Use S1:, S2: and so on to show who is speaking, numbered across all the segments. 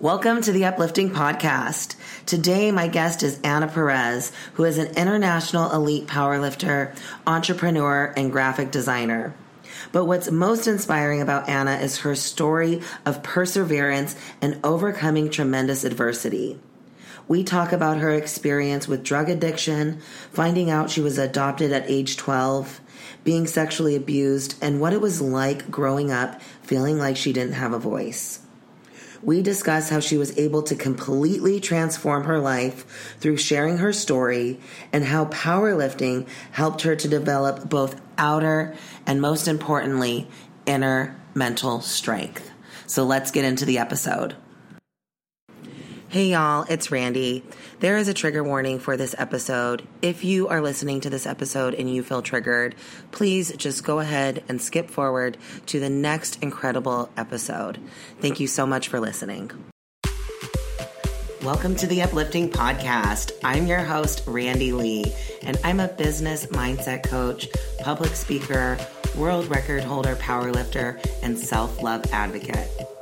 S1: Welcome to the Uplifting Podcast. Today, my guest is Ana Perez, who is an international elite powerlifter, entrepreneur, and graphic designer. But what's most inspiring about Ana is her story of perseverance and overcoming tremendous adversity. We talk about her experience with drug addiction, finding out she was adopted at age 12, being sexually abused, and what it was like growing up feeling like she didn't have a voice. We discuss how she was able to completely transform her life through sharing her story and how powerlifting helped her to develop both outer and most importantly, inner mental strength. So let's get into the episode. Hey y'all, it's Randy. There is a trigger warning for this episode. If you are listening to this episode and you feel triggered, please just go ahead and skip forward to the next incredible episode. Thank you so much for listening. Welcome to the Uplifting Podcast. I'm your host, Randy Lee, and I'm a business mindset coach, public speaker, world record holder, powerlifter, and self love advocate.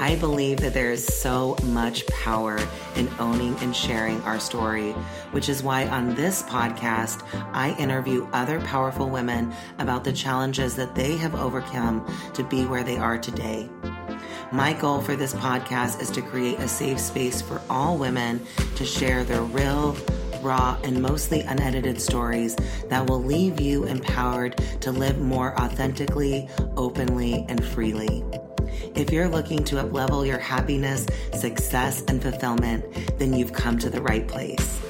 S1: I believe that there is so much power in owning and sharing our story, which is why on this podcast, I interview other powerful women about the challenges that they have overcome to be where they are today. My goal for this podcast is to create a safe space for all women to share their real, raw, and mostly unedited stories that will leave you empowered to live more authentically, openly, and freely. If you're looking to uplevel your happiness, success, and fulfillment, then you've come to the right place.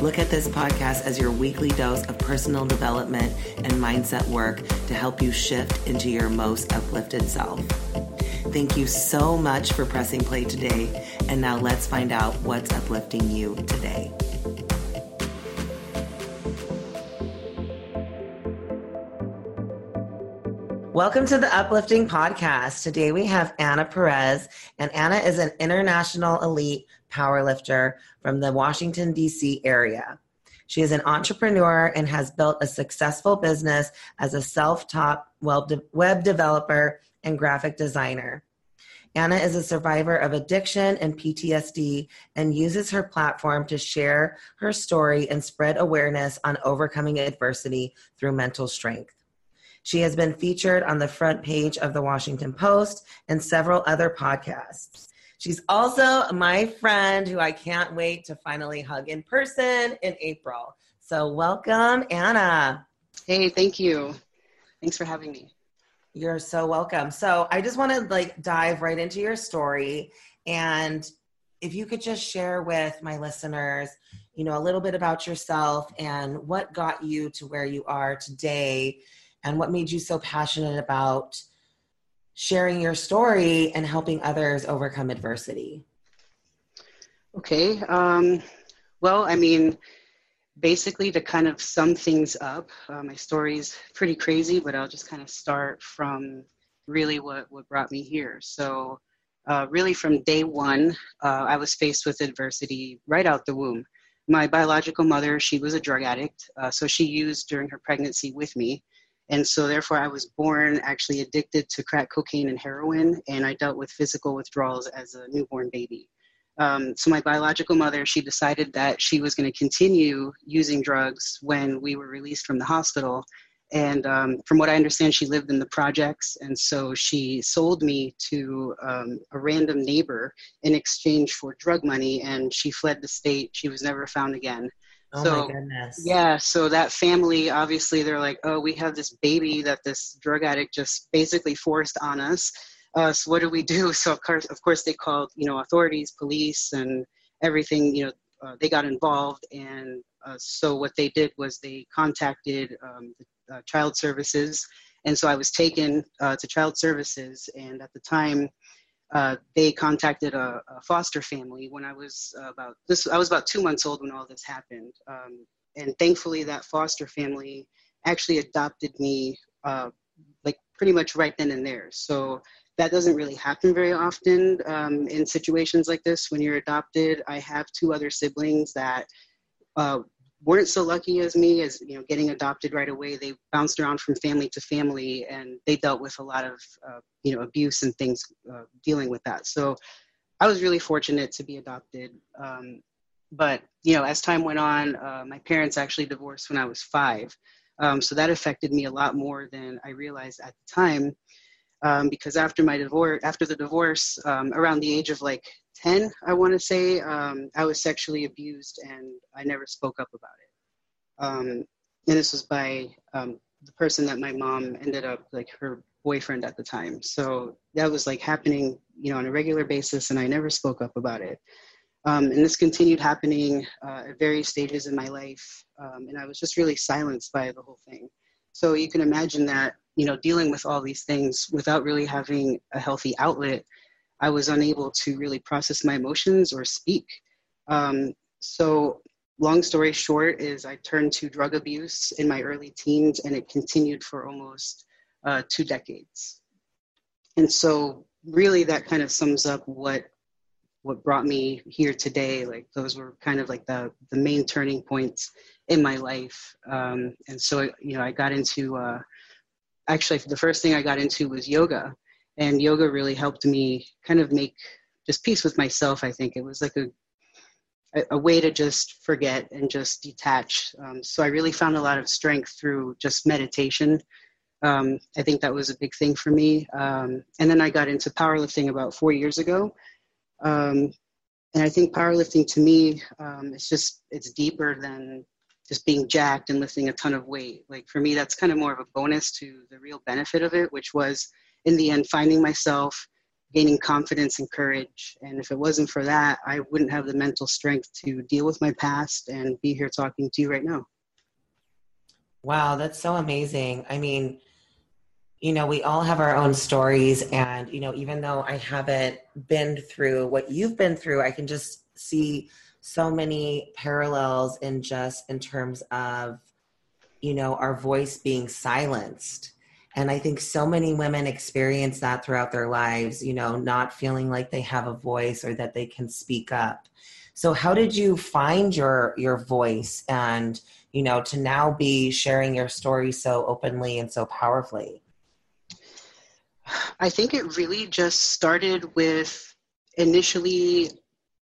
S1: Look at this podcast as your weekly dose of personal development and mindset work to help you shift into your most uplifted self. Thank you so much for pressing play today. And now let's find out what's uplifting you today. Welcome to the Uplifting Podcast. Today we have Ana Perez, and Ana is an international elite powerlifter from the Washington, D.C. area. She is an entrepreneur and has built a successful business as a self taught web developer and graphic designer. Ana is a survivor of addiction and PTSD and uses her platform to share her story and spread awareness on overcoming adversity through mental strength. She has been featured on the front page of the Washington Post and several other podcasts. She's also my friend who I can't wait to finally hug in person in April. So, welcome, Ana.
S2: Hey, thank you. Thanks for having me.
S1: You're so welcome. So, I just want to like dive right into your story and if you could just share with my listeners, you know, a little bit about yourself and what got you to where you are today and what made you so passionate about sharing your story and helping others overcome adversity?
S2: Okay. Um, well, I mean, basically, to kind of sum things up, uh, my story's pretty crazy, but I'll just kind of start from really what, what brought me here. So, uh, really, from day one, uh, I was faced with adversity right out the womb. My biological mother, she was a drug addict, uh, so she used during her pregnancy with me. And so, therefore, I was born actually addicted to crack cocaine and heroin, and I dealt with physical withdrawals as a newborn baby. Um, so, my biological mother, she decided that she was going to continue using drugs when we were released from the hospital. And um, from what I understand, she lived in the projects, and so she sold me to um, a random neighbor in exchange for drug money, and she fled the state. She was never found again.
S1: Oh so, my goodness.
S2: Yeah, so that family obviously they're like, oh, we have this baby that this drug addict just basically forced on us. Uh, so what do we do? So of course, of course, they called you know authorities, police, and everything. You know, uh, they got involved, and uh, so what they did was they contacted um, the, uh, child services, and so I was taken uh, to child services, and at the time uh, they contacted a, a, foster family when I was about this. I was about two months old when all this happened, um, and thankfully that foster family actually adopted me, uh, like pretty much right then and there. So that doesn't really happen very often um, in situations like this. When you're adopted, I have two other siblings that uh, weren't so lucky as me as you know getting adopted right away they bounced around from family to family and they dealt with a lot of uh, you know abuse and things uh, dealing with that so I was really fortunate to be adopted. Um, but you know, as time went on, uh, my parents actually divorced when I was five, um, so that affected me a lot more than I realized at the time. Um, because after my divorce, after the divorce, um, around the age of like 10, I want to say, um, I was sexually abused and I never spoke up about it. Um, and this was by um, the person that my mom ended up, like her boyfriend at the time. So that was like happening, you know, on a regular basis and I never spoke up about it. Um, and this continued happening uh, at various stages in my life. Um, and I was just really silenced by the whole thing. So you can imagine that, you know, dealing with all these things without really having a healthy outlet, I was unable to really process my emotions or speak. Um, so, long story short, is I turned to drug abuse in my early teens, and it continued for almost uh, two decades. And so, really, that kind of sums up what what brought me here today like those were kind of like the the main turning points in my life um, and so you know i got into uh, actually the first thing i got into was yoga and yoga really helped me kind of make just peace with myself i think. It was like a a, way to just forget and just detach. Um, so i really found a lot of strength through just meditation. Um, i think that was a big thing for me. Um, and then i got into powerlifting about four years ago. Um, and I think powerlifting to me, um, it's just it's deeper than just being jacked and lifting a ton of weight. Like for me, that's kind of more of a bonus to the real benefit of it, which was in the end finding myself, gaining confidence and courage. And if it wasn't for that, I wouldn't have the mental strength to deal with my past and be here talking to you right now.
S1: Wow, that's so amazing. I mean, you know, we all have our own stories. And, you know, even though I haven't been through what you've been through, I can just see so many parallels in just in terms of, you know, our voice being silenced. And I think so many women experience that throughout their lives, you know, not feeling like they have a voice or that they can speak up. So how did you find your your voice and, you know, to now be sharing your story so openly and so powerfully?
S2: I think it really just started with initially,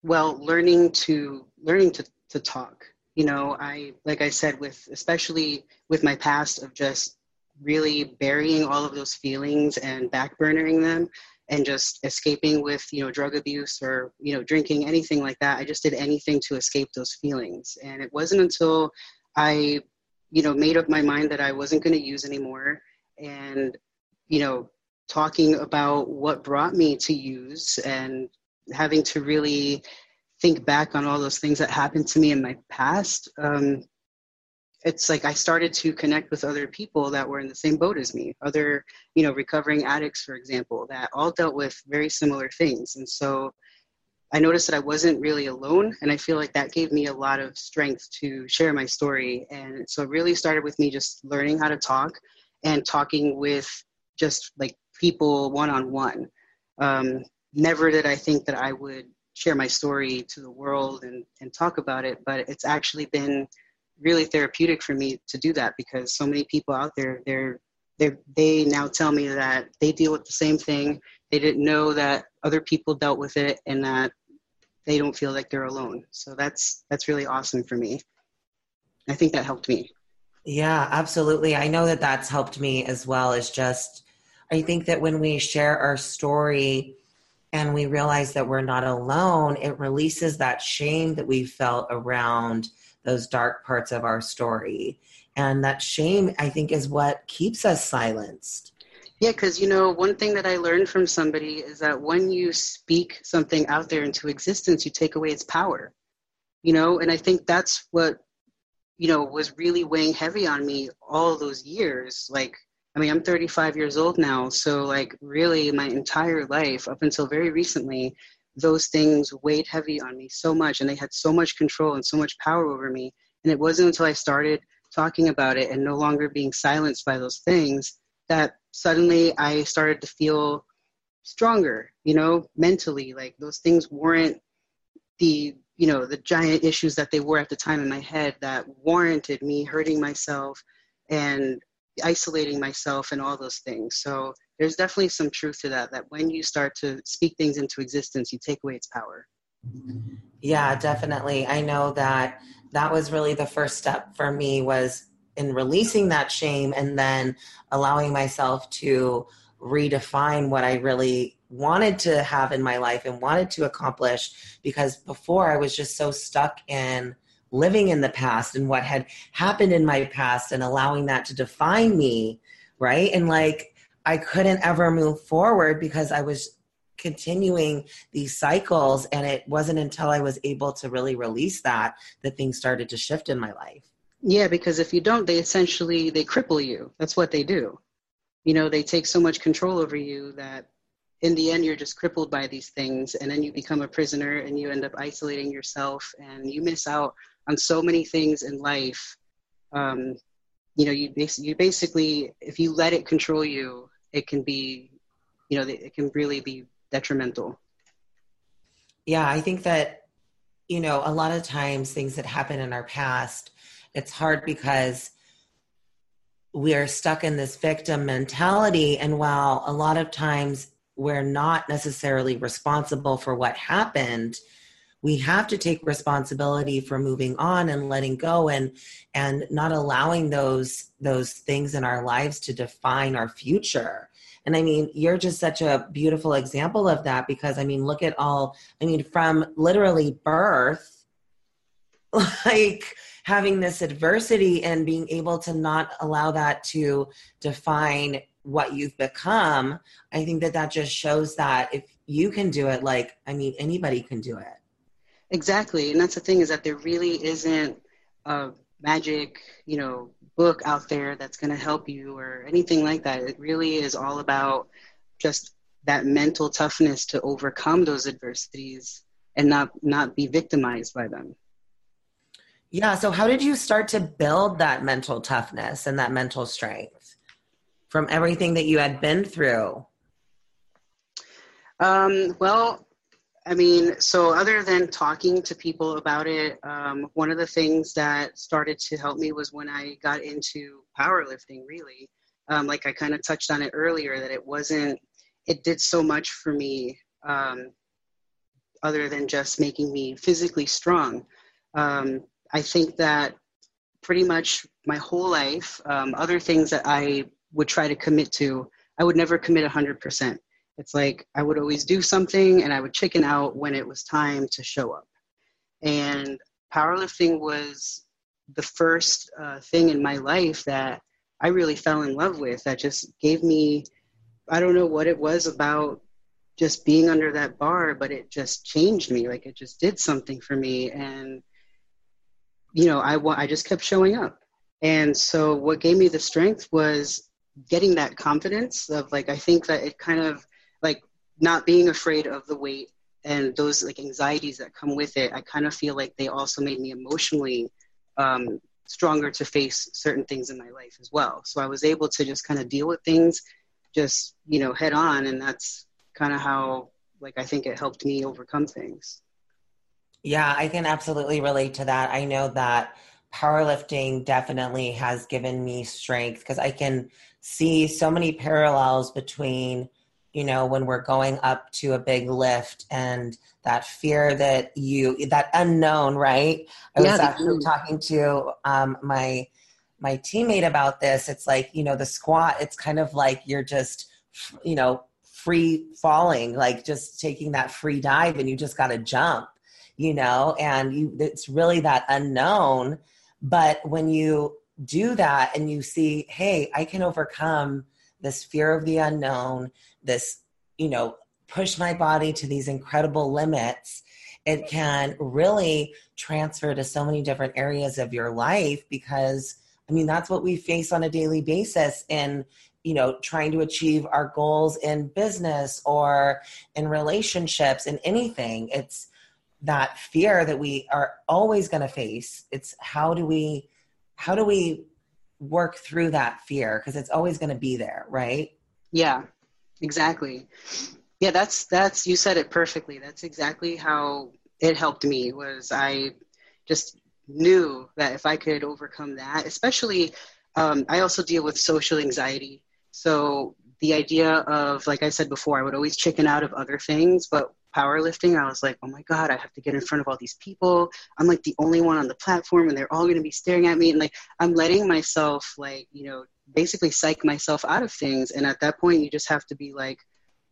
S2: well, learning to learning to, to talk. You know, I like I said, with especially with my past of just really burying all of those feelings and backburnering them and just escaping with you know drug abuse or you know drinking anything like that. I just did anything to escape those feelings. And it wasn't until i you know made up my mind that i wasn't going to use anymore and you know talking about what brought me to use and having to really think back on all those things that happened to me in my past um, it's like i started to connect with other people that were in the same boat as me other you know recovering addicts for example that all dealt with very similar things and so i noticed that i wasn't really alone and i feel like that gave me a lot of strength to share my story and so it really started with me just learning how to talk and talking with just like people one on one. Never did I think that I would share my story to the world and, and talk about it, but it's actually been really therapeutic for me to do that because so many people out there, they're, they're, they now tell me that they deal with the same thing. They didn't know that other people dealt with it and that they don't feel like they're alone. So that's, that's really awesome for me. I think that helped me.
S1: Yeah, absolutely. I know that that's helped me as well as just I think that when we share our story and we realize that we're not alone, it releases that shame that we felt around those dark parts of our story. And that shame, I think, is what keeps us silenced.
S2: Yeah, because you know, one thing that I learned from somebody is that when you speak something out there into existence, you take away its power. You know, and I think that's what, you know, was really weighing heavy on me all those years. Like, I mean, I'm 35 years old now, so like really my entire life up until very recently, those things weighed heavy on me so much and they had so much control and so much power over me. And it wasn't until I started talking about it and no longer being silenced by those things that suddenly I started to feel stronger, you know, mentally. Like those things weren't the, you know, the giant issues that they were at the time in my head that warranted me hurting myself and isolating myself and all those things. So there's definitely some truth to that that when you start to speak things into existence you take away its power
S1: yeah definitely i know that that was really the first step for me was in releasing that shame and then allowing myself to redefine what i really wanted to have in my life and wanted to accomplish because before I was just so stuck in living in the past and what had happened in my past and allowing that to define me, right? And like I couldn't ever move forward because I was continuing these cycles and it wasn't until I was able to really release that that things started to shift in my life.
S2: Yeah, because if you don't they essentially they cripple you. That's what they do. You know, they take so much control over you that in the end you're just crippled by these things and then you become a prisoner and you end up isolating yourself and you miss out on so many things in life um, you know you, basically, you basically if you let it control you it can be you know it can really be detrimental.
S1: Yeah i think that you know a lot of times things that happen in our past it's hard because we are stuck in this victim mentality. And while a lot of times we're not necessarily responsible for what happened we have to take responsibility for moving on and letting go and and not allowing those those things in our lives to define our future. And i mean you're just such a beautiful example of that because i mean look at all i mean from literally birth like having this adversity and being able to not allow that to define what you've become i think that that just shows that if you can do it like i mean anybody can do it
S2: exactly. And that's the thing is that there really isn't a magic you know book out there that's going to help you or anything like that. It really is all about just that mental toughness to overcome those adversities and not not be victimized by them.
S1: Yeah. So how did you start to build that mental toughness and that mental strength from everything that you had been through?
S2: Um, well, I mean, so other than talking to people about it, um, one of the things that started to help me was when I got into powerlifting, really. Um, like I kind of touched on it earlier, that it wasn't, it did so much for me um, other than just making me physically strong. Um, I think that pretty much my whole life, um, other things that I would try to commit to, I would never commit 100%. It's like I would always do something and I would chicken out when it was time to show up. And powerlifting was the first uh, thing in my life that I really fell in love with that just gave me, I don't know what it was about just being under that bar, but it just changed me. Like it just did something for me. And, you know, I, I just kept showing up. And so what gave me the strength was getting that confidence of like i think that it kind of like not being afraid of the weight and those like anxieties that come with it i kind of feel like they also made me emotionally um, stronger to face certain things in my life as well. So i was able to just kind of deal with things just you know head on and that's kind of how like i think it helped me overcome things.
S1: Yeah i can absolutely relate to that. I know that powerlifting definitely has given me strength because i can see so many parallels between you know when we're going up to a big lift and that fear that you that unknown right? I yeah, was actually talking to um, my my teammate about this. It's like you know the squat it's kind of like you're just you know free falling like just taking that free dive and you just got to jump you know? And you it's really that unknown. But when you do that and you see, hey, I can overcome this fear of the unknown, this, you know, push my body to these incredible limits, it can really transfer to so many different areas of your life because I mean that's what we face on a daily basis in you know trying to achieve our goals in business or in relationships in anything. It's that fear that we are always going to face. It's how do we how do we work through that fear? Because it's always going to be there right?
S2: Yeah exactly yeah that's that's you said it perfectly that's exactly how it helped me was i just knew that if i could overcome that especially um, i also deal with social anxiety so the idea of, like I said before, I would always chicken out of other things, but powerlifting, I was like, oh my God, I have to get in front of all these people. I'm like the only one on the platform and they're all going to be staring at me. And like, I'm letting myself, like, you know, basically psych myself out of things. And at that point, you just have to be like,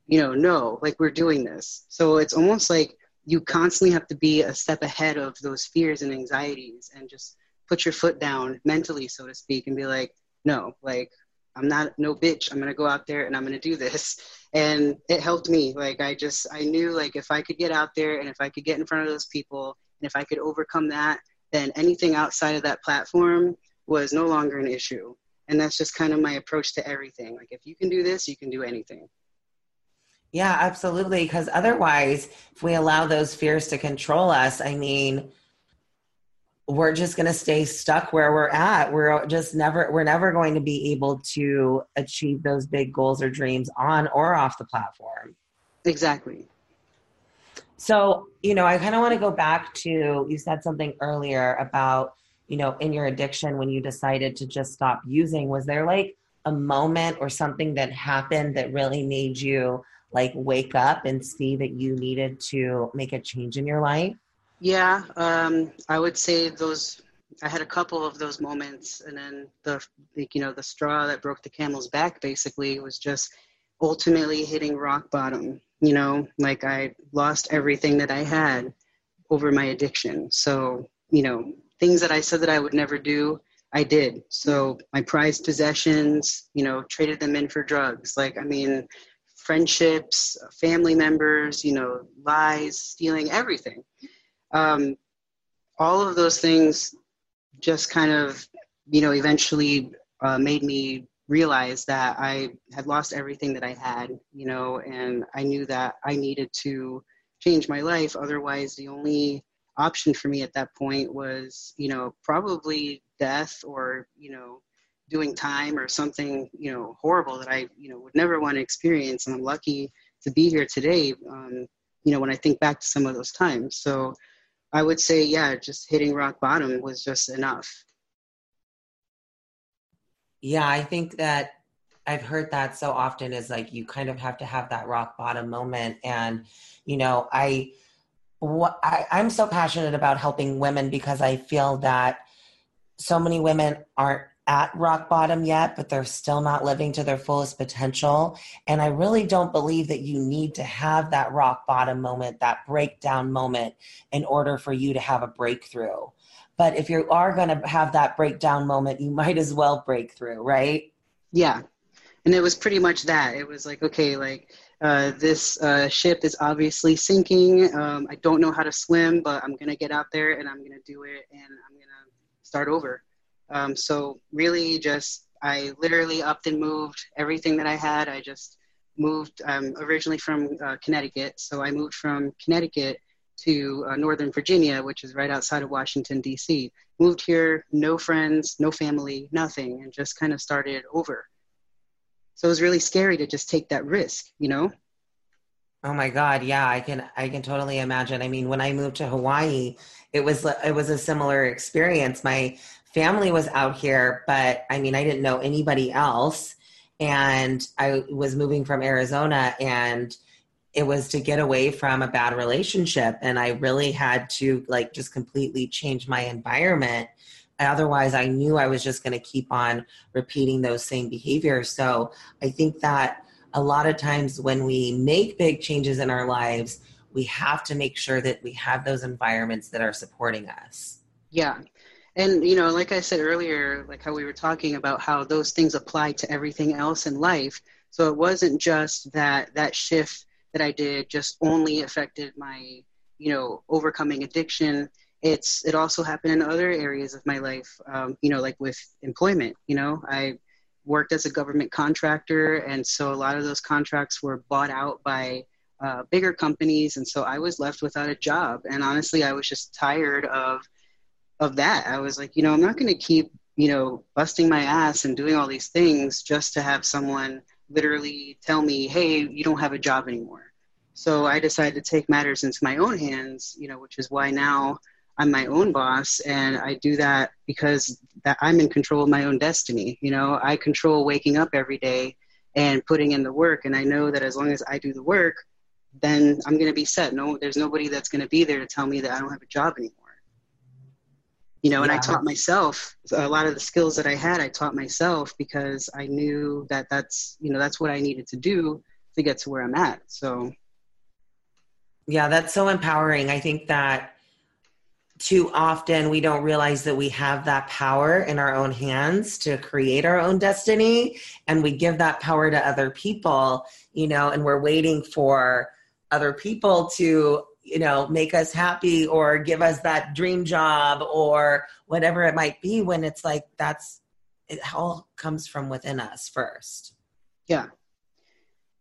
S2: you know, no, like we're doing this. So it's almost like you constantly have to be a step ahead of those fears and anxieties and just put your foot down mentally, so to speak, and be like, no, like I'm not no bitch. I'm gonna go out there and I'm gonna do this. And it helped me. Like I just I knew like if I could get out there and if I could get in front of those people and if I could overcome that, then anything outside of that platform was no longer an issue. And that's just kind of my approach to everything. Like if you can do this, you can do anything.
S1: Yeah, absolutely. Because otherwise, if we allow those fears to control us, I mean, we're just going to stay stuck where we're at. We're just never, we're never going to be able to achieve those big goals or dreams on or off the platform.
S2: Exactly.
S1: So, you know, I kind of want to go back to you said something earlier about, you know, in your addiction when you decided to just stop using. Was there like a moment or something that happened that really made you like wake up and see that you needed to make a change in your life?
S2: Yeah, um, I would say those. I had a couple of those moments, and then the, the, you know, the straw that broke the camel's back basically was just ultimately hitting rock bottom. You know, like I lost everything that I had over my addiction. So, you know, things that I said that I would never do, I did. So my prized possessions, you know, traded them in for drugs. Like, I mean, friendships, family members, you know, lies, stealing, everything um, all of those things just kind of, you know, eventually uh, made me realize that I had lost everything that I had, you know, and I knew that I needed to change my life. Otherwise, the only option for me at that point was, you know, probably death or, you know, doing time or something, you know, horrible that I, you know, would never want to experience. And I'm lucky to be here today, um, you know, when I think back to some of those times. So I would say, yeah, just hitting rock bottom was just enough.
S1: Yeah, I think that I've heard that so often is like you kind of have to have that rock bottom moment. And, you know, I, what, I, I'm so passionate about helping women because I feel that so many women aren't at rock bottom yet, but they're still not living to their fullest potential. And I really don't believe that you need to have that rock bottom moment, that breakdown moment, in order for you to have a breakthrough. But if you are going to have that breakdown moment, you might as well break through, right?
S2: Yeah. And it was pretty much that. It was like, okay, like, uh, this uh, ship is obviously sinking. Um, I don't know how to swim, but I'm going to get out there and I'm going to do it and I'm going to start over. Um, so really, just I literally upped and moved everything that I had. I just moved. I'm originally from uh, Connecticut, so I moved from Connecticut to uh, Northern Virginia, which is right outside of Washington D.C. Moved here, no friends, no family, nothing, and just kind of started over. So it was really scary to just take that risk, you know.
S1: Oh my God, yeah, I can I can totally imagine. I mean, when I moved to Hawaii, it was it was a similar experience. My family was out here, but I mean, I didn't know anybody else. And I was moving from Arizona and it was to get away from a bad relationship. And I really had to like just completely change my environment. Otherwise, I knew I was just going to keep on repeating those same behaviors. So I think that a lot of times when we make big changes in our lives, we have to make sure that we have those environments that are supporting us.
S2: Yeah, and you know like i said earlier like how we were talking about how those things apply to everything else in life so it wasn't just that that shift that i did just only affected my you know overcoming addiction it's it also happened in other areas of my life um, you know like with employment you know i worked as a government contractor and so a lot of those contracts were bought out by uh, bigger companies and so i was left without a job and honestly i was just tired of of that. I was like, you know, I'm not going to keep, you know, busting my ass and doing all these things just to have someone literally tell me, hey, you don't have a job anymore. So I decided to take matters into my own hands, you know, which is why now I'm my own boss and I do that because that I'm in control of my own destiny. You know, I control waking up every day and putting in the work. And I know that as long as I do the work, then I'm going to be set. No, there's nobody that's going to be there to tell me that I don't have a job anymore. You know, and yeah. I taught myself a lot of the skills that I had. I taught myself because I knew that that's you know that's what I needed to do to get to where I'm at. So,
S1: yeah, that's so empowering. I think that too often we don't realize that we have that power in our own hands to create our own destiny. And we give that power to other people you know and we're waiting for other people to you know make us happy or give us that dream job or whatever it might be when it's like that's it all comes from within us first.
S2: Yeah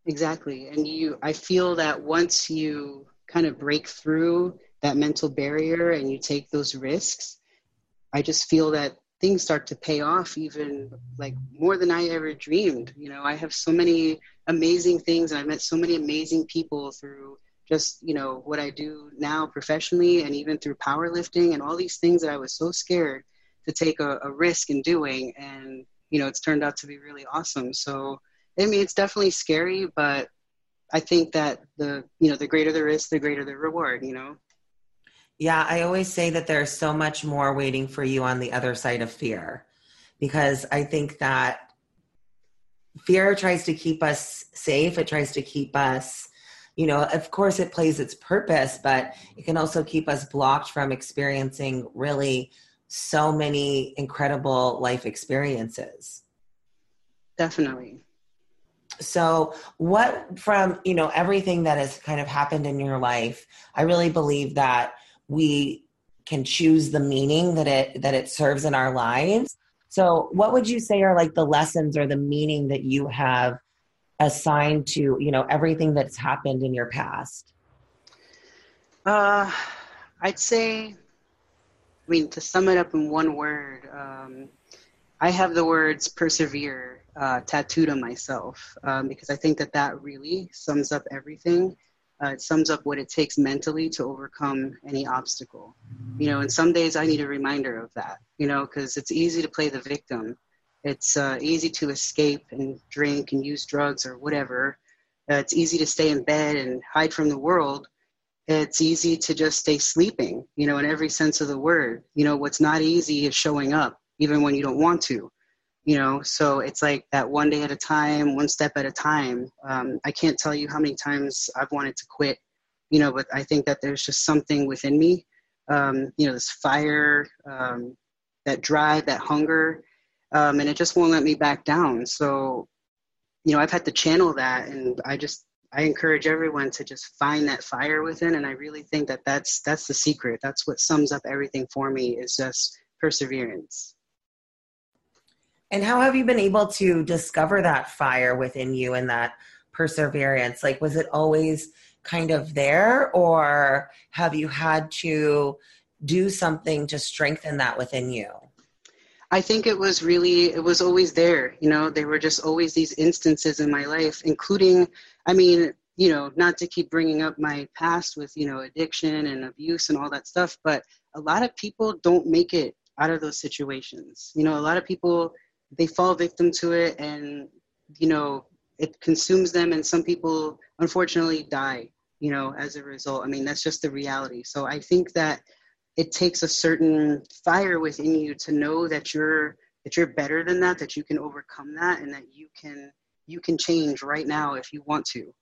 S2: exactly. And you i feel that once you kind of break through that mental barrier and you take those risks i just feel that things start to pay off even like more than i ever dreamed. You know i have so many amazing things and i met so many amazing people through just you know what i do now professionally and even through powerlifting and all these things that i was so scared to take a, a risk in doing. And you know it's turned out to be really awesome. So i mean it's definitely scary but i think that the you know the greater the risk the greater the reward you know
S1: yeah, I always say that there's so much more waiting for you on the other side of fear because I think that fear tries to keep us safe. It tries to keep us, you know, of course, it plays its purpose, but it can also keep us blocked from experiencing really so many incredible life experiences.
S2: Definitely.
S1: So, what from, you know, everything that has kind of happened in your life, I really believe that we can choose the meaning that it that it serves in our lives. So what would you say are like the lessons or the meaning that you have assigned to you know everything that's happened in your past?
S2: Uh i'd say i mean to sum it up in one word um, i have the words persevere uh, tattooed on myself um, because i think that that really sums up everything uh, it sums up what it takes mentally to overcome any obstacle. You know, and some days I need a reminder of that, you know, because it's easy to play the victim. It's uh, easy to escape and drink and use drugs or whatever. Uh, it's easy to stay in bed and hide from the world. It's easy to just stay sleeping, you know, in every sense of the word. You know, what's not easy is showing up, even when you don't want to you know so it's like that one day at a time one step at a time. Um, i can't tell you how many times i've wanted to quit you know but i think that there's just something within me um, you know this fire um, that drive that hunger um, and it just won't let me back down. So you know i've had to channel that and i just i encourage everyone to just find that fire within and i really think that that's that's the secret. That's what sums up everything for me is just perseverance
S1: and how have you been able to discover that fire within you and that perseverance? Like, was it always kind of there, or have you had to do something to strengthen that within you?
S2: I think it was really, it was always there. You know, there were just always these instances in my life, including, I mean, you know, not to keep bringing up my past with, you know, addiction and abuse and all that stuff, but a lot of people don't make it out of those situations. You know, a lot of people they fall victim to it and you know it consumes them and some people unfortunately die you know as a result. I mean that's just the reality. So i think that it takes a certain fire within you to know that you're that you're better than that that you can overcome that and that you can you can change right now if you want to.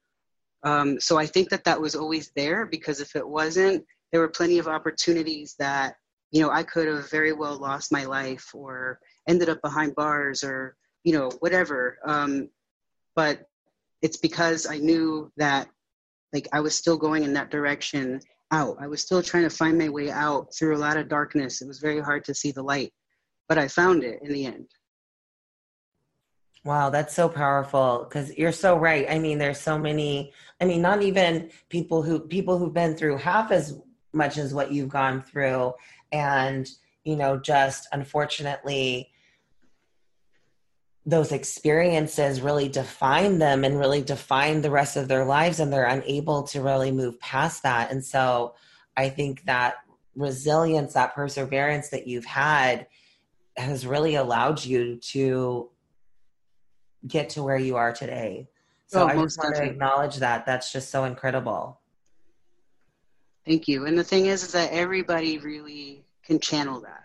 S2: Um, so i think that that was always there because if it wasn't there were plenty of opportunities that you know i could have very well lost my life or ended up behind bars or you know whatever um, but it's because i knew that like i was still going in that direction out i was still trying to find my way out through a lot of darkness it was very hard to see the light but i found it in the end
S1: Wow, that's so powerful because you're so right. I mean, there's so many. I mean, not even people who people who've been through half as much as what you've gone through, and you know, just unfortunately, those experiences really define them and really define the rest of their lives and they're unable to really move past that and so i think that resilience that perseverance that you've had has really allowed you to get to where you are today. So oh, I just want definitely. to acknowledge that. That's just so incredible.
S2: Thank you. And the thing is, is that everybody really can channel that.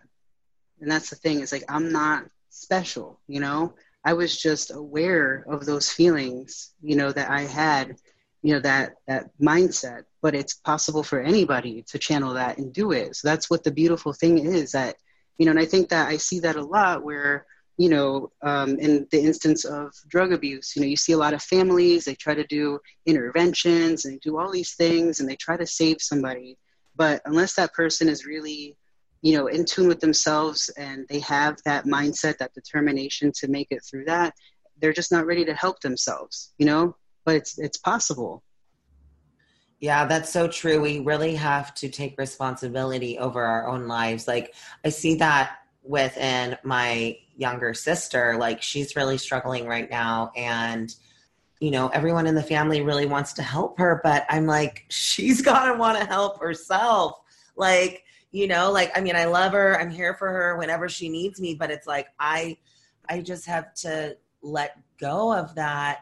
S2: And that's the thing. Is like I'm not special, you know. I was just aware of those feelings, you know, that I had, you know, that that mindset. But it's possible for anybody to channel that and do it. So that's what the beautiful thing is that, you know, and I think that I see that a lot where you know, um, in the instance of drug abuse, you know, you see a lot of families, they try to do interventions and do all these things and they try to save somebody. But unless that person is really, you know, in tune with themselves and they have that mindset, that determination to make it through that, they're just not ready to help themselves, you know, but it's, it's possible.
S1: Yeah, that's so true. We really have to take responsibility over our own lives. Like, I see that within my younger sister like she's really struggling right now and you know everyone in the family really wants to help her but i'm like she's got to want to help herself like you know like i mean i love her i'm here for her whenever she needs me but it's like i i just have to let go of that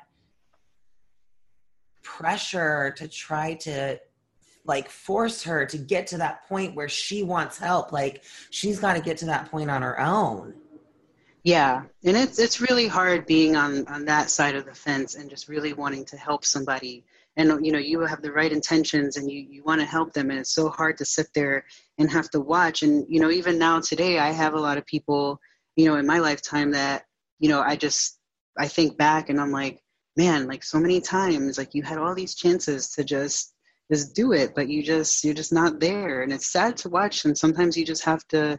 S1: pressure to try to like force her to get to that point where she wants help like she's got to get to that point on her own.
S2: Yeah and it's it's really hard being on on that side of the fence and just really wanting to help somebody and you know you have the right intentions and you you want to help them and it's so hard to sit there and have to watch. And you know even now today i have a lot of people you know in my lifetime that you know i just i think back and i'm like man like so many times like you had all these chances to just just do it but you just you're just not there. And it's sad to watch and sometimes you just have to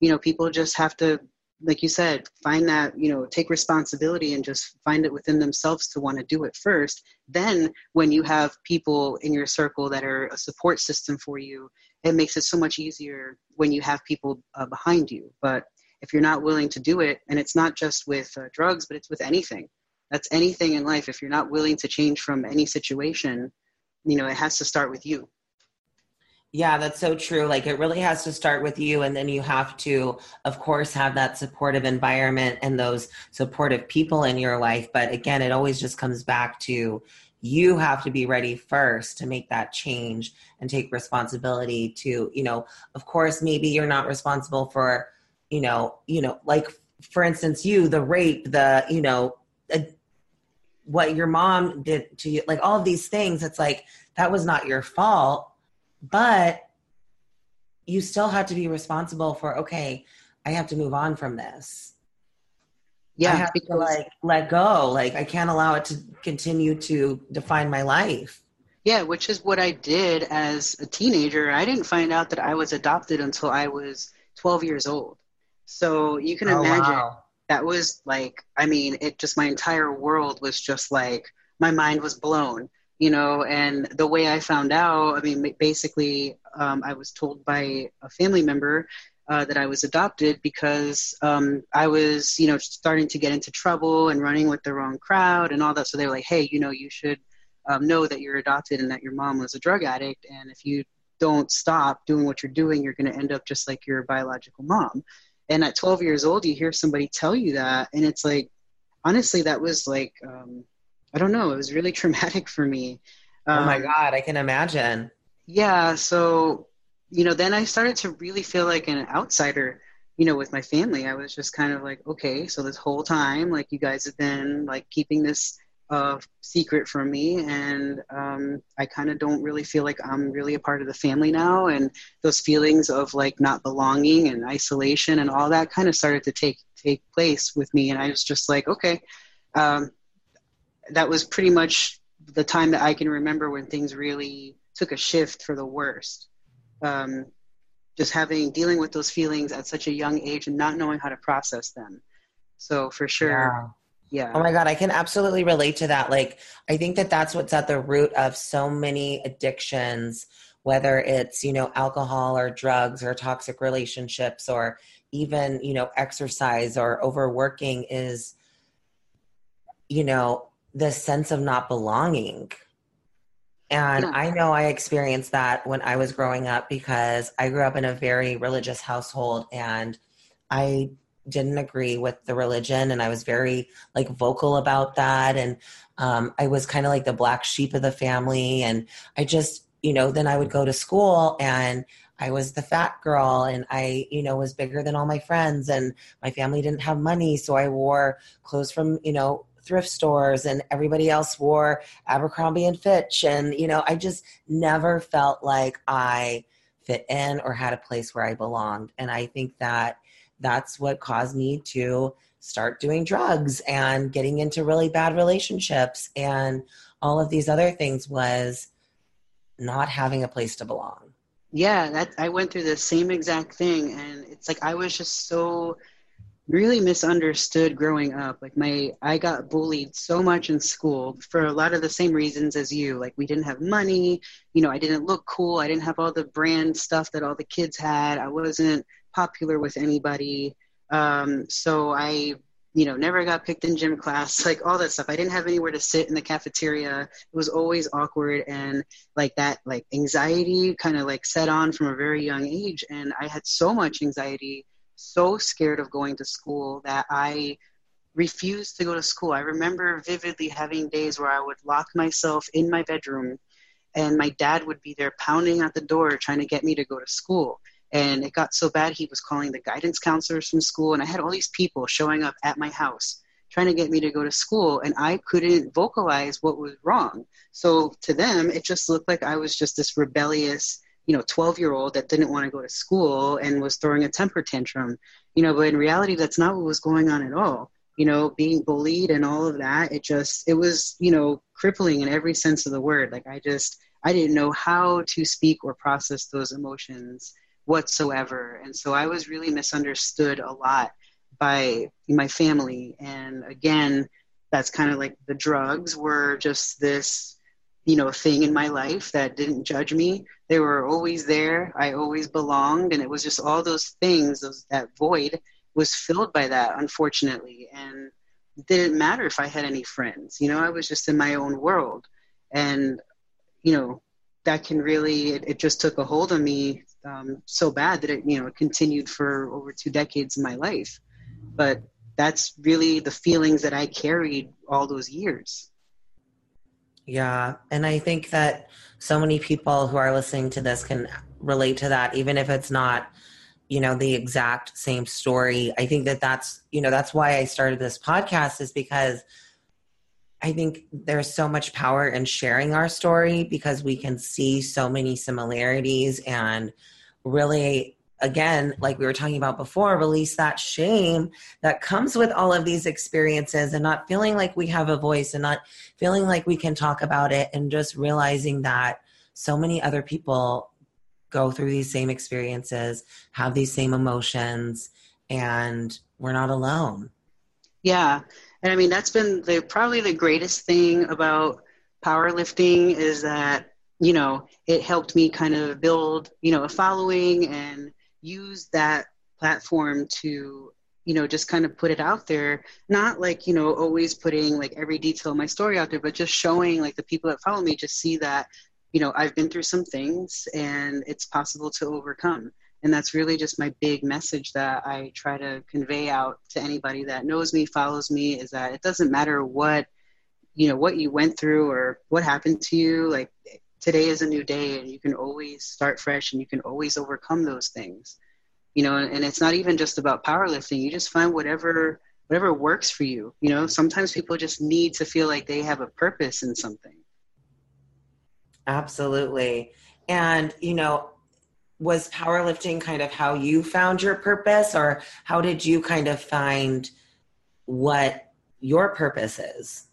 S2: you know people just have to like you said find that you know take responsibility and just find it within themselves to want to do it first. Then when you have people in your circle that are a support system for you it makes it so much easier when you have people uh, behind you. But if you're not willing to do it and it's not just with uh, drugs but it's with anything that's anything in life. If you're not willing to change from any situation you know it has to start with you
S1: yeah, that's so true. Like it really has to start with you. And then you have to, of course, have that supportive environment and those supportive people in your life. But again, it always just comes back to you have to be ready first to make that change and take responsibility to, you know, of course, maybe you're not responsible for, you know, you know, like for instance, you, the rape, the, you know, uh, what your mom did to you, like all of these things. It's like, that was not your fault but you still have to be responsible for okay i have to move on from this. Yeah I have because, to like let go. Like i can't allow it to continue to define my life.
S2: Yeah which is what i did as a teenager. I didn't find out that i was adopted until i was 12 years old. So you can oh, imagine wow. that was like i mean it just my entire world was just like my mind was blown you know and the way i found out i mean basically um, i was told by a family member uh, that i was adopted because um, i was you know starting to get into trouble and running with the wrong crowd and all that. So they were like hey you know you should um, know that you're adopted and that your mom was a drug addict. And if you don't stop doing what you're doing you're going to end up just like your biological mom. And at 12 years old you hear somebody tell you that and it's like honestly that was like um, I don't know. It was really traumatic for me.
S1: Um, oh my um, God, I can imagine.
S2: Yeah. So, you know, then I started to really feel like an outsider, you know, with my family. I was just kind of like, okay, so this whole time, like, you guys have been like keeping this uh, secret from me. And um, I kind of don't really feel like I'm really a part of the family now. And those feelings of like not belonging and isolation and all that kind of started to take, take place with me. And I was just like, okay, um, that was pretty much the time that I can remember when things really took a shift for the worst. Um, just having dealing with those feelings at such a young age and not knowing how to process them. So for sure. Yeah.
S1: yeah. Oh my God, I can absolutely relate to that. Like, I think that that's what's at the root of so many addictions, whether it's, you know, alcohol or drugs or toxic relationships or even, you know, exercise or overworking is, you know, the sense of not belonging. And yeah. I know I experienced that when I was growing up because I grew up in a very religious household and I didn't agree with the religion and I was very like vocal about that and um, I was kind of like the black sheep of the family and I just you know then I would go to school and I was the fat girl and I you know was bigger than all my friends and my family didn't have money so I wore clothes from you know thrift stores and everybody else wore Abercrombie and Fitch. And you know I just never felt like I fit in or had a place where I belonged. And I think that that's what caused me to start doing drugs and getting into really bad relationships. And all of these other things was not having a place to belong.
S2: Yeah that i went through the same exact thing. And it's like i was just so really misunderstood growing up like my i got bullied so much in school for a lot of the same reasons as you like we didn't have money you know i didn't look cool i didn't have all the brand stuff that all the kids had i wasn't popular with anybody. Um, so I, you know, never got picked in gym class, like all that stuff. I didn't have anywhere to sit in the cafeteria. It was always awkward and like that, like anxiety kind of like set on from a very young age. And I had so much anxiety, so scared of going to school that I refused to go to school. I remember vividly having days where I would lock myself in my bedroom and my dad would be there pounding at the door trying to get me to go to school. And it got so bad, he was calling the guidance counselors from school. And I had all these people showing up at my house trying to get me to go to school. And I couldn't vocalize what was wrong. So to them, it just looked like I was just this rebellious, you know, 12 year old that didn't want to go to school and was throwing a temper tantrum. You know, but in reality, that's not what was going on at all. You know, being bullied and all of that, it just, it was, you know, crippling in every sense of the word. Like I just, I didn't know how to speak or process those emotions whatsoever. And so I was really misunderstood a lot by my family. And again, that's kind of like the drugs were just this, you know, thing in my life that didn't judge me. They were always there. I always belonged. And it was just all those things, those, that void was filled by that, unfortunately. And it didn't matter if I had any friends. You know, I was just in my own world. And, you know, that can really, it, it just took a hold of me um, so bad that it you know continued for over two decades of my life but that's really the feelings that i carried all those years
S1: yeah and i think that so many people who are listening to this can relate to that even if it's not you know the exact same story. I think that that's you know that's why i started this podcast is because I think there's so much power in sharing our story because we can see so many similarities and really again like we were talking about before release that shame that comes with all of these experiences and not feeling like we have a voice and not feeling like we can talk about it and just realizing that so many other people go through these same experiences have these same emotions and we're not alone.
S2: Yeah. And i mean that's been the probably the greatest thing about powerlifting is that you know, it helped me kind of build, you know, a following and use that platform to, you know, just kind of put it out there. Not like, you know, always putting like every detail of my story out there, but just showing like the people that follow me just see that, you know, I've been through some things and it's possible to overcome. And that's really just my big message that I try to convey out to anybody that knows me, follows me, is that it doesn't matter what you know what you went through or what happened to you like today is a new day and you can always start fresh and you can always overcome those things. You know and, it's not even just about powerlifting. You just find whatever whatever works for you. You know sometimes people just need to feel like they have a purpose in something.
S1: Absolutely. And you know was powerlifting kind of how you found your purpose or how did you kind of find what your purpose is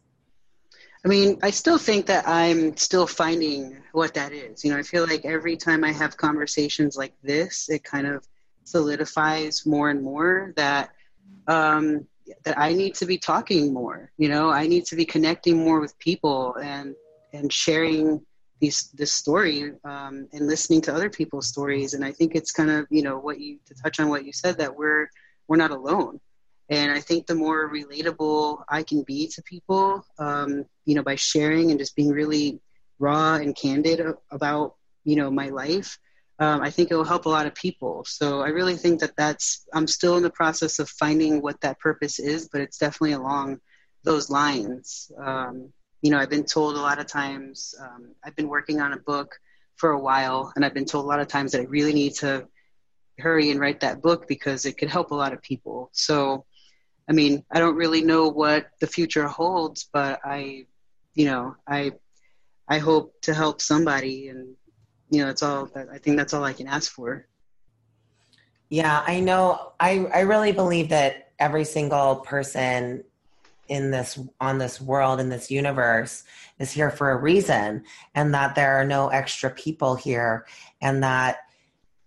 S2: I mean, I still think that I'm still finding what that is. You know, I feel like every time I have conversations like this, it kind of solidifies more and more that um, that I need to be talking more. You know, I need to be connecting more with people and and sharing these this story um, and listening to other people's stories. And I think it's kind of you know what you to touch on what you said that we're we're not alone. And I think the more relatable I can be to people, um, you know, by sharing and just being really raw and candid about, you know, my life, um, I think it will help a lot of people. So I really think that that's, I'm still in the process of finding what that purpose is, but it's definitely along those lines. Um, you know, I've been told a lot of times, um, I've been working on a book for a while, and I've been told a lot of times that I really need to hurry and write that book because it could help a lot of people. So, I mean, I don't really know what the future holds, but I, you know, I, I hope to help somebody and you know, that's all. I think that's all I can ask for.
S1: Yeah, I know. I I really believe that every single person in this on this world in this universe is here for a reason and that there are no extra people here and that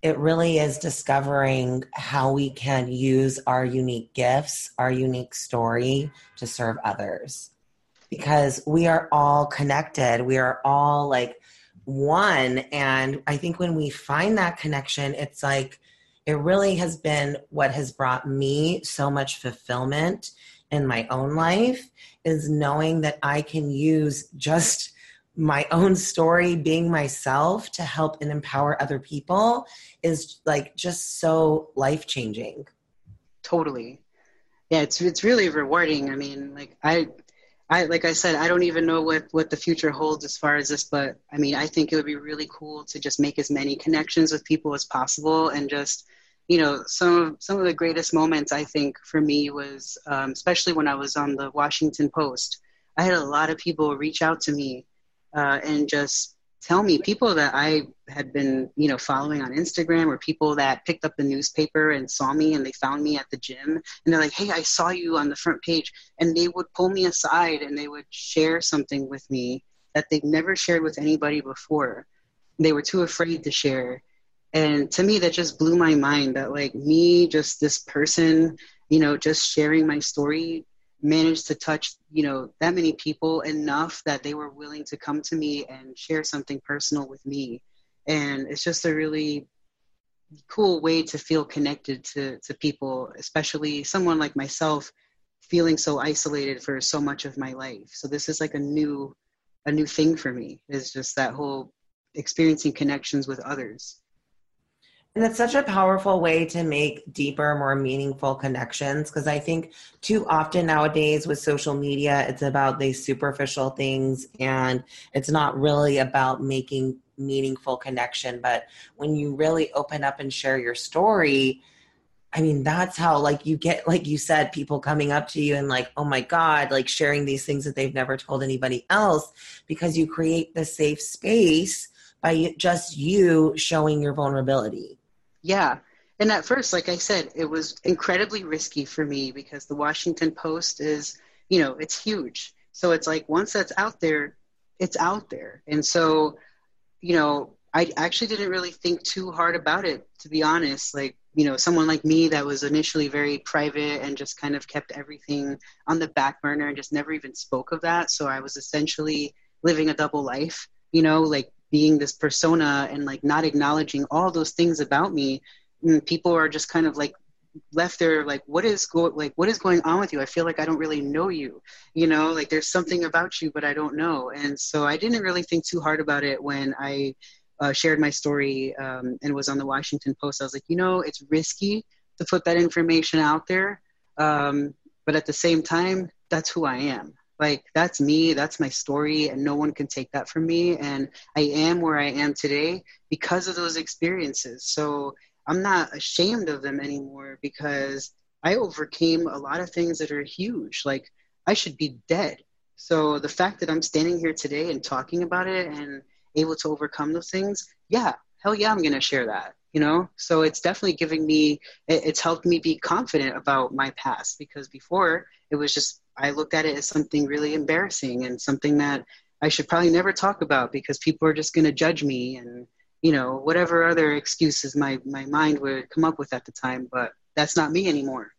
S1: it really is discovering how we can use our unique gifts our unique story to serve others because we are all connected we are all like one. And I think when we find that connection, it's like it really has been what has brought me so much fulfillment in my own life is knowing that I can use just my own story being myself to help and empower other people is like just so life changing
S2: totally. Yeah it's it's really rewarding. I mean like i I like I said, I don't even know what what the future holds as far as this, but I mean, I think it would be really cool to just make as many connections with people as possible, and just you know, some of some of the greatest moments I think for me was, um, especially when I was on the Washington Post. I had a lot of people reach out to me uh, and just tell me people that I had been, you know, following on Instagram or people that picked up the newspaper and saw me and they found me at the gym and they're like, "Hey, I saw you on the front page." And they would pull me aside and they would share something with me that they've never shared with anybody before. They were too afraid to share. And to me that just blew my mind that like me just this person, you know, just sharing my story managed to touch you know that many people enough that they were willing to come to me and share something personal with me. And it's just a really cool way to feel connected to to people especially someone like myself feeling so isolated for so much of my life. So this is like a new a new thing for me. Is just that whole experiencing connections with others
S1: and it's such a powerful way to make deeper, more meaningful connections. Because I think too often nowadays with social media, it's about these superficial things and it's not really about making meaningful connection. But when you really open up and share your story, I mean, that's how, like, you get, like you said, people coming up to you and, like, oh my God, like sharing these things that they've never told anybody else because you create the safe space by just you showing your vulnerability.
S2: Yeah. And at first, like I said, it was incredibly risky for me because the Washington Post is, you know, it's huge. So it's like once that's out there, it's out there. And so, you know, I actually didn't really think too hard about it, to be honest. Like, you know, someone like me that was initially very private and just kind of kept everything on the back burner and just never even spoke of that. So I was essentially living a double life, you know, like being this persona and like not acknowledging all those things about me and people are just kind of like left there like what is go like what is going on with you? I feel like i don't really know you you know? Like there's something about you but i don't know. And so i didn't really think too hard about it when i uh, shared my story um, and was on the washington post. I was like you know it's risky to put that information out there um, but at the same time that's who i am like that's me that's my story and no one can take that from me. And i am where i am today because of those experiences. So i'm not ashamed of them anymore because i overcame a lot of things that are huge. Like i should be dead. So the fact that i'm standing here today and talking about it and able to overcome those things yeah hell yeah i'm going to share that you know? So it's definitely giving me it's helped me be confident about my past because before it was just I looked at it as something really embarrassing and something that I should probably never talk about because people are just going to judge me and you know whatever other excuses my my mind would come up with at the time but that's not me anymore.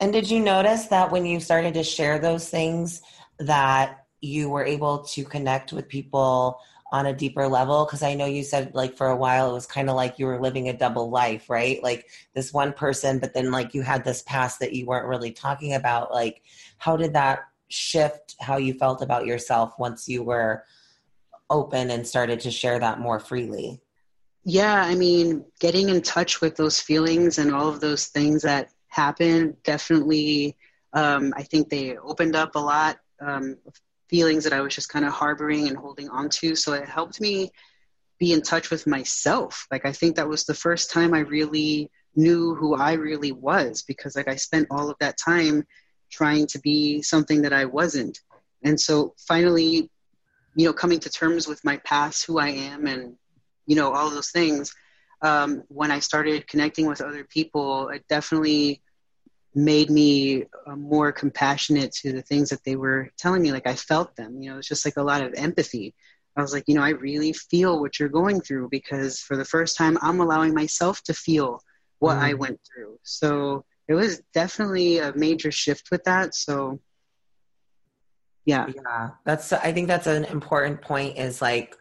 S1: And did you notice that when you started to share those things that you were able to connect with people on a deeper level because i know you said like for a while it was kind of like you were living a double life right? Like this one person but then like you had this past that you weren't really talking about. Like how did that shift how you felt about yourself once you were open and started to share that more freely?
S2: Yeah, I mean, getting in touch with those feelings and all of those things that happen definitely, um, I think they opened up a lot um, feelings that I was just kind of harboring and holding on to. So it helped me be in touch with myself. Like, I think that was the first time I really knew who I really was because, like, I spent all of that time trying to be something that I wasn't. And so finally, you know, coming to terms with my past, who I am, and you know all those things um, when i started connecting with other people it definitely made me uh, more compassionate to the things that they were telling me like i felt them you know it's just like a lot of empathy. I was like you know i really feel what you're going through because for the first time i'm allowing myself to feel what mm. i went through. So it was definitely a major shift with that so yeah.
S1: Yeah that's i think that's an important point is like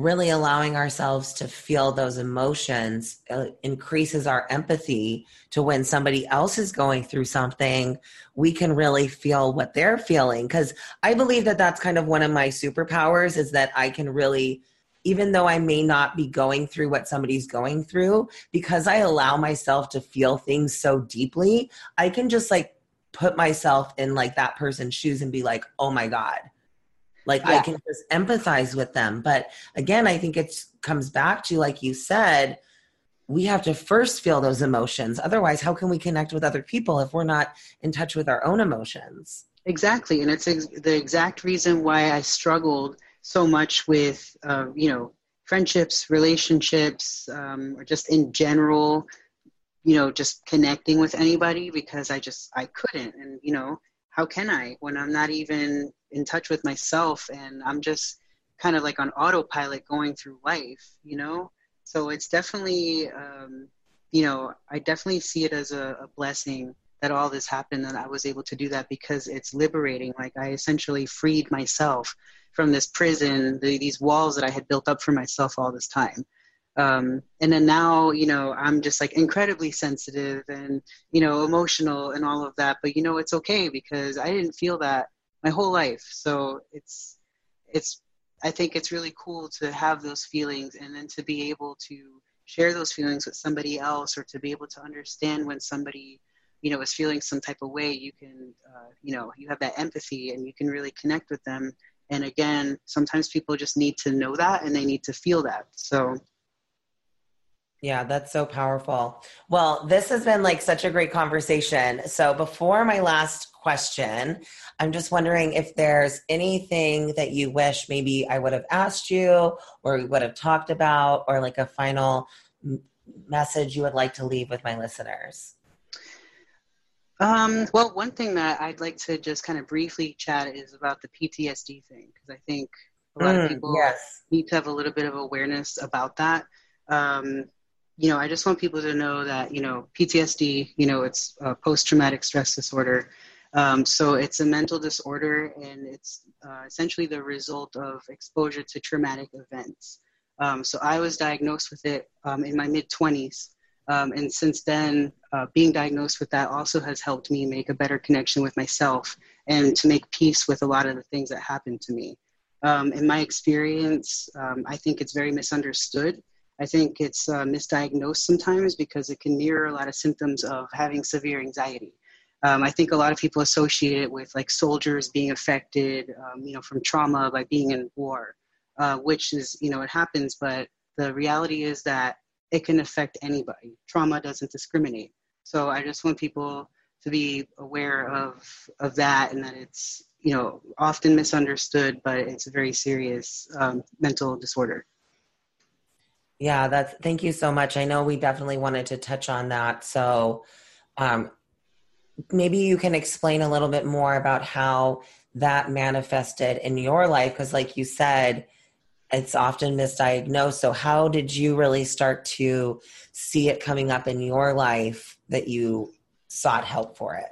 S1: really allowing ourselves to feel those emotions uh, increases our empathy to when somebody else is going through something. We can really feel what they're feeling because i believe that that's kind of one of my superpowers is that i can really even though i may not be going through what somebody's going through because i allow myself to feel things so deeply i can just like put myself in like that person's shoes and be like oh my god like yeah. I can just empathize with them. But again, I think it comes back to, like you said, we have to first feel those emotions. Otherwise, how can we connect with other people if we're not in touch with our own emotions?
S2: Exactly. And it's ex- the exact reason why I struggled so much with, uh, you know, friendships, relationships, um, or just in general, you know, just connecting with anybody because I just, I couldn't. And, you know, how can I when I'm not even in touch with myself and I'm just kind of like on autopilot going through life, you know? So it's definitely, um, you know, I definitely see it as a, a blessing that all this happened and I was able to do that because it's liberating. Like I essentially freed myself from this prison, the, these walls that I had built up for myself all this time um, and then now you know i'm just like incredibly sensitive and you know emotional and all of that. But you know it's okay because i didn't feel that my whole life. So it's it's i think it's really cool to have those feelings and then to be able to share those feelings with somebody else or to be able to understand when somebody you know is feeling some type of way you can uh, you know you have that empathy and you can really connect with them. And again sometimes people just need to know that and they need to feel that. So
S1: yeah, that's so powerful. Well, this has been like such a great conversation. So, before my last question, I'm just wondering if there's anything that you wish maybe I would have asked you or we would have talked about, or like a final m- message you would like to leave with my listeners.
S2: Um, well, one thing that I'd like to just kind of briefly chat is about the PTSD thing, because I think a lot mm, of people yes. need to have a little bit of awareness about that. Um, you know, I just want people to know that, you know, PTSD, you know, it's post traumatic stress disorder. Um, so it's a mental disorder and it's uh, essentially the result of exposure to traumatic events. Um, so I was diagnosed with it um, in my mid 20s. Um, and since then, uh, being diagnosed with that also has helped me make a better connection with myself and to make peace with a lot of the things that happened to me. Um, in my experience, um, I think it's very misunderstood I think it's uh, misdiagnosed sometimes because it can mirror a lot of symptoms of having severe anxiety. Um, I think a lot of people associate it with like soldiers being affected, um, you know, from trauma by being in war, uh, which is, you know, it happens, but the reality is that it can affect anybody. Trauma doesn't discriminate. So I just want people to be aware of of that and that it's, you know, often misunderstood, but it's a very serious um, mental disorder.
S1: Yeah, that's thank you so much. I know we definitely wanted to touch on that. So um, maybe you can explain a little bit more about how that manifested in your life because like you said it's often misdiagnosed so how did you really start to see it coming up in your life that you sought help for it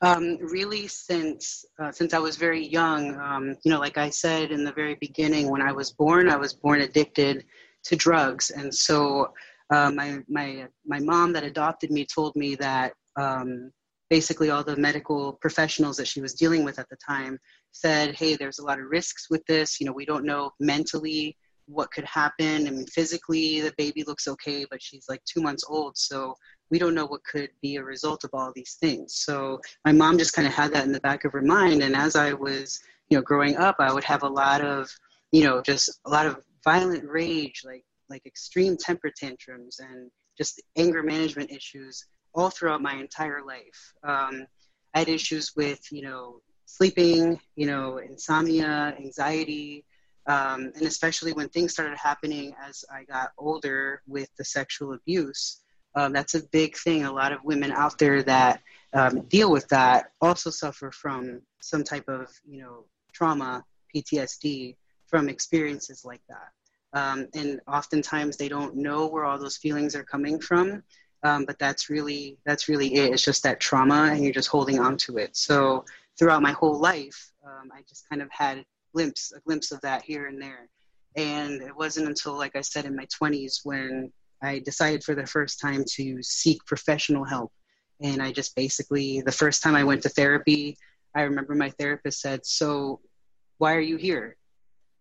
S2: um, really since uh, since i was very young um, you know like i said in the very beginning when i was born i was born addicted to drugs. And so uh, my, my, my mom that adopted me told me that um, basically all the medical professionals that she was dealing with at the time said, hey, there's a lot of risks with this. You know, we don't know mentally what could happen. I mean, physically, the baby looks okay, but she's like two months old. So we don't know what could be a result of all these things. So my mom just kind of had that in the back of her mind. And as I was, you know, growing up, I would have a lot of, you know, just a lot of violent rage, like like extreme temper tantrums and just anger management issues all throughout my entire life. Um, I had issues with, you know, sleeping, you know, insomnia, anxiety, um, and especially when things started happening as I got older with the sexual abuse. Um, that's a big thing. A lot of women out there that um, deal with that also suffer from some type of, you know, trauma, PTSD from experiences like that. Um, and oftentimes they don't know where all those feelings are coming from. Um, but that's really that's really it. It's just that trauma, and you're just holding on to it. So throughout my whole life, um, I just kind of had glimpse a glimpse of that here and there. And it wasn't until, like I said, in my 20s when I decided for the first time to seek professional help. And I just basically, the first time I went to therapy, I remember my therapist said, So, why are you here?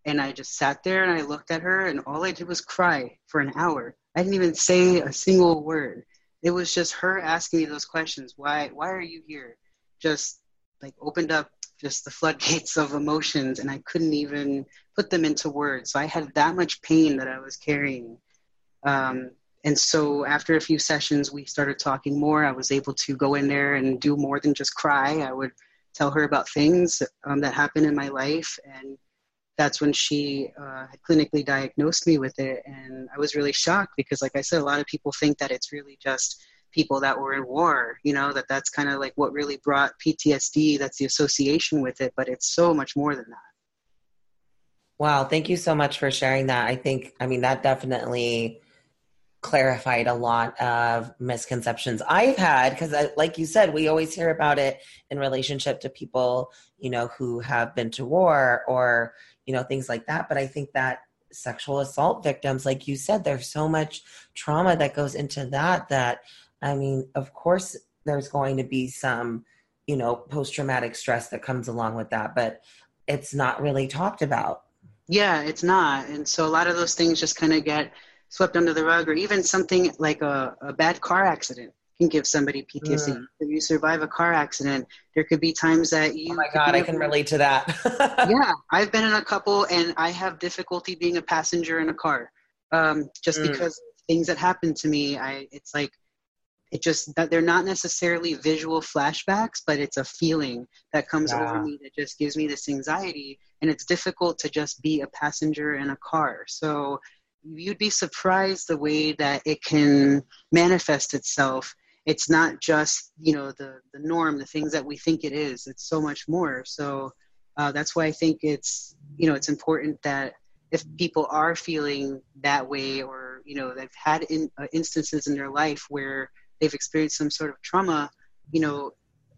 S2: And I just sat there and I looked at her, and all I did was cry for an hour. I didn't even say a single word. It was just her asking me those questions. Why, why are you here? Just like opened up just the floodgates of emotions, and I couldn't even put them into words. So I had that much pain that I was carrying. Um, and so after a few sessions, we started talking more. I was able to go in there and do more than just cry. I would tell her about things um, that happened in my life, and that's when she uh, clinically diagnosed me with it. And I was really shocked because, like I said, a lot of people think that it's really just people that were in war, you know, that that's kind of like what really brought PTSD, that's the association with it, but it's so much more than that.
S1: Wow, thank you so much for sharing that. I think, I mean, that definitely clarified a lot of misconceptions I've had because, like you said, we always hear about it in relationship to people, you know, who have been to war or, you know, things like that. But I think that sexual assault victims, like you said, there's so much trauma that goes into that that, I mean, of course, there's going to be some, you know, post traumatic stress that comes along with that, but it's not really talked about.
S2: Yeah, it's not. And so a lot of those things just kind of get swept under the rug, or even something like a, a bad car accident can give somebody PTSD. Mm. If you survive a car accident, there could be times that you.
S1: Oh my God, I can relate to that.
S2: yeah, I've been in a couple, and I have difficulty being a passenger in a car, um, just mm. because things that happen to me. I it's like it just that they're not necessarily visual flashbacks, but it's a feeling that comes yeah. over me that just gives me this anxiety, and it's difficult to just be a passenger in a car. So you'd be surprised the way that it can manifest itself it's not just you know the the norm the things that we think it is it's so much more. So uh, that's why i think it's you know it's important that if people are feeling that way or you know they've had in, uh, instances in their life where they've experienced some sort of trauma you know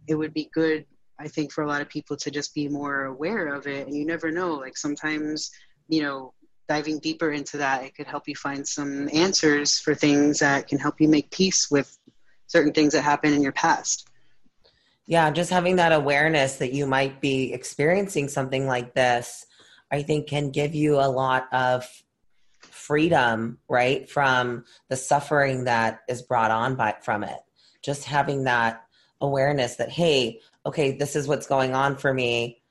S2: it would be good i think for a lot of people to just be more aware of it. And you never know like sometimes you know diving deeper into that, it could help you find some answers for things that can help you make peace with certain things that happened in your past.
S1: Yeah, just having that awareness that you might be experiencing something like this, I think can give you a lot of freedom, right, from the suffering that is brought on by from it. Just having that awareness that hey, okay, this is what's going on for me.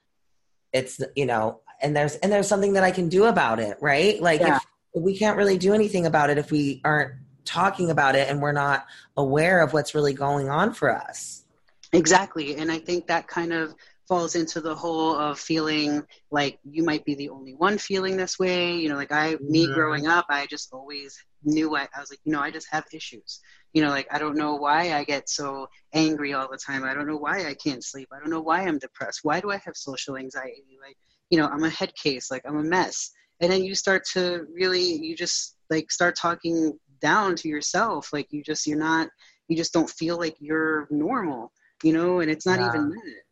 S1: It's you know, and there's and there's something that I can do about it, right? Like yeah. we can't really do anything about it if we aren't talking about it and we're not aware of what's really going on for us.
S2: Exactly. And I think that kind of falls into the whole of feeling like you might be the only one feeling this way. You know, like I, me mm-hmm. growing up, I just always knew I, I was like, you know, I just have issues. You know, like I don't know why I get so angry all the time. I don't know why I can't sleep. I don't know why I'm depressed. Why do I have social anxiety? Like, you know, I'm a head case, like I'm a mess. And then you start to really, you just like start talking down to yourself. Like you just, you're not, you just don't feel like you're normal, you know, and it's not yeah. even that,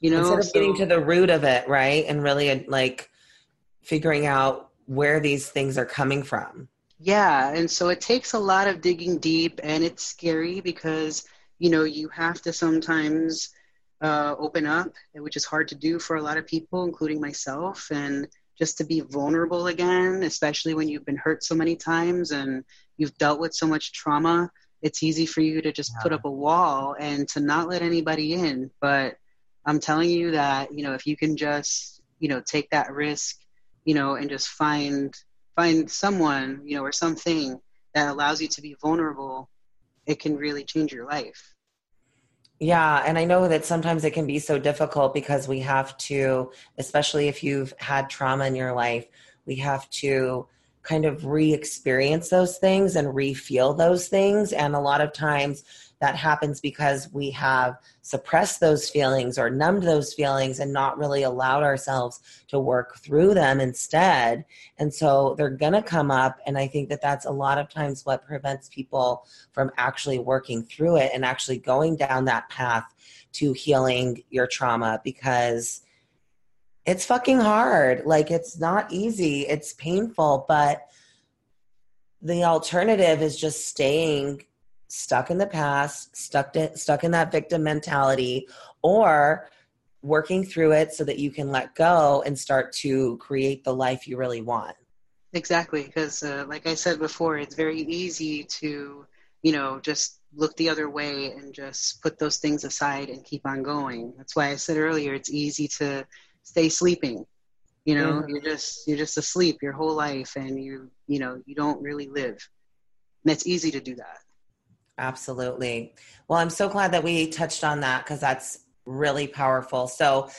S2: you know.
S1: Instead of so, getting to the root of it, right? And really like figuring out where these things are coming from.
S2: Yeah. And so it takes a lot of digging deep and it's scary because, you know, you have to sometimes uh, open up, which is hard to do for a lot of people, including myself. And just to be vulnerable again, especially when you've been hurt so many times and you've dealt with so much trauma. It's easy for you to just yeah. put up a wall and to not let anybody in. But I'm telling you that, you know, if you can just, you know, take that risk, you know, and just find find someone, you know, or something that allows you to be vulnerable, it can really change your life.
S1: Yeah, and I know that sometimes it can be so difficult because we have to, especially if you've had trauma in your life, we have to kind of re experience those things and re feel those things. And a lot of times that happens because we have suppressed those feelings or numbed those feelings and not really allowed ourselves to work through them instead. And so they're going to come up. And I think that that's a lot of times what prevents people from actually working through it and actually going down that path to healing your trauma because it's fucking hard. Like it's not easy, it's painful, but the alternative is just staying stuck in the past, stuck to, stuck in that victim mentality, or working through it so that you can let go and start to create the life you really want.
S2: Exactly, because uh, like I said before, it's very easy to, you know, just look the other way and just put those things aside and keep on going. That's why I said earlier, it's easy to stay sleeping. You know, mm-hmm. you're just you're just asleep your whole life, and you you know you don't really live. And it's easy to do that.
S1: Absolutely. Well, I'm so glad that we touched on that because that's really powerful. So,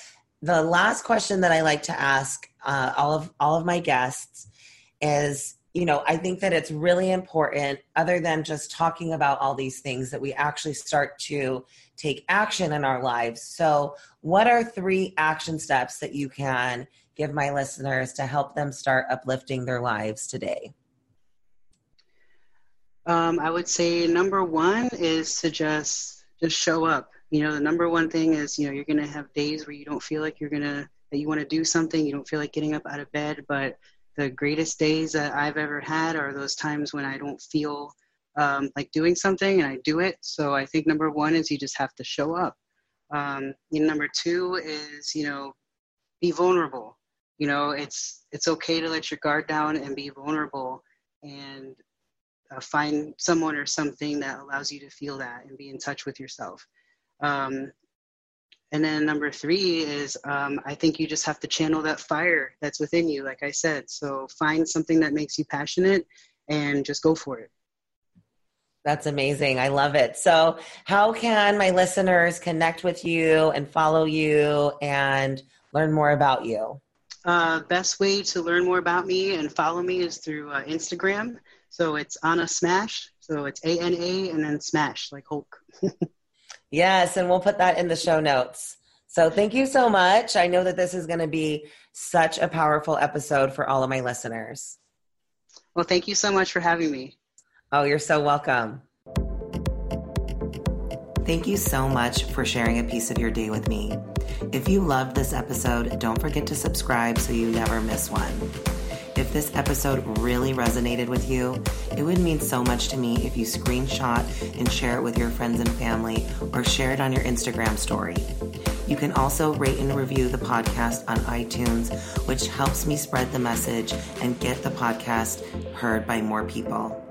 S1: the last question that I like to ask uh, all of all of my guests is, you know, I think that it's really important, other than just talking about all these things, that we actually start to take action in our lives. So, what are three action steps that you can give my listeners to help them start uplifting their lives today?
S2: Um, I would say number one is to just just show up. You know, the number one thing is you know you're gonna have days where you don't feel like you're gonna that you want to do something. You don't feel like getting up out of bed. But the greatest days that I've ever had are those times when I don't feel um, like doing something and I do it. So I think number one is you just have to show up. Um, number two is you know be vulnerable. You know, it's it's okay to let your guard down and be vulnerable. And uh, find someone or something that allows you to feel that and be in touch with yourself. Um, and then number three is um, I think you just have to channel that fire that's within you, like I said. So find something that makes you passionate and just go for it.
S1: That's amazing. I love it. So, how can my listeners connect with you and follow you and learn more about you?
S2: Uh, best way to learn more about me and follow me is through uh, Instagram. So it's Ana Smash. So it's A N A and then Smash, like Hulk.
S1: yes, and we'll put that in the show notes. So thank you so much. I know that this is going to be such a powerful episode for all of my listeners.
S2: Well, thank you so much for having me.
S1: Oh, you're so welcome. Thank you so much for sharing a piece of your day with me. If you loved this episode, don't forget to subscribe so you never miss one. If this episode really resonated with you, it would mean so much to me if you screenshot and share it with your friends and family or share it on your Instagram story. You can also rate and review the podcast on iTunes, which helps me spread the message and get the podcast heard by more people.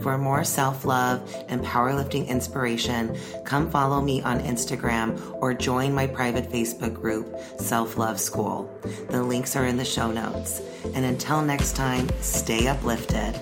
S1: For more self love and powerlifting inspiration, come follow me on Instagram or join my private Facebook group, Self Love School. The links are in the show notes. And until next time, stay uplifted.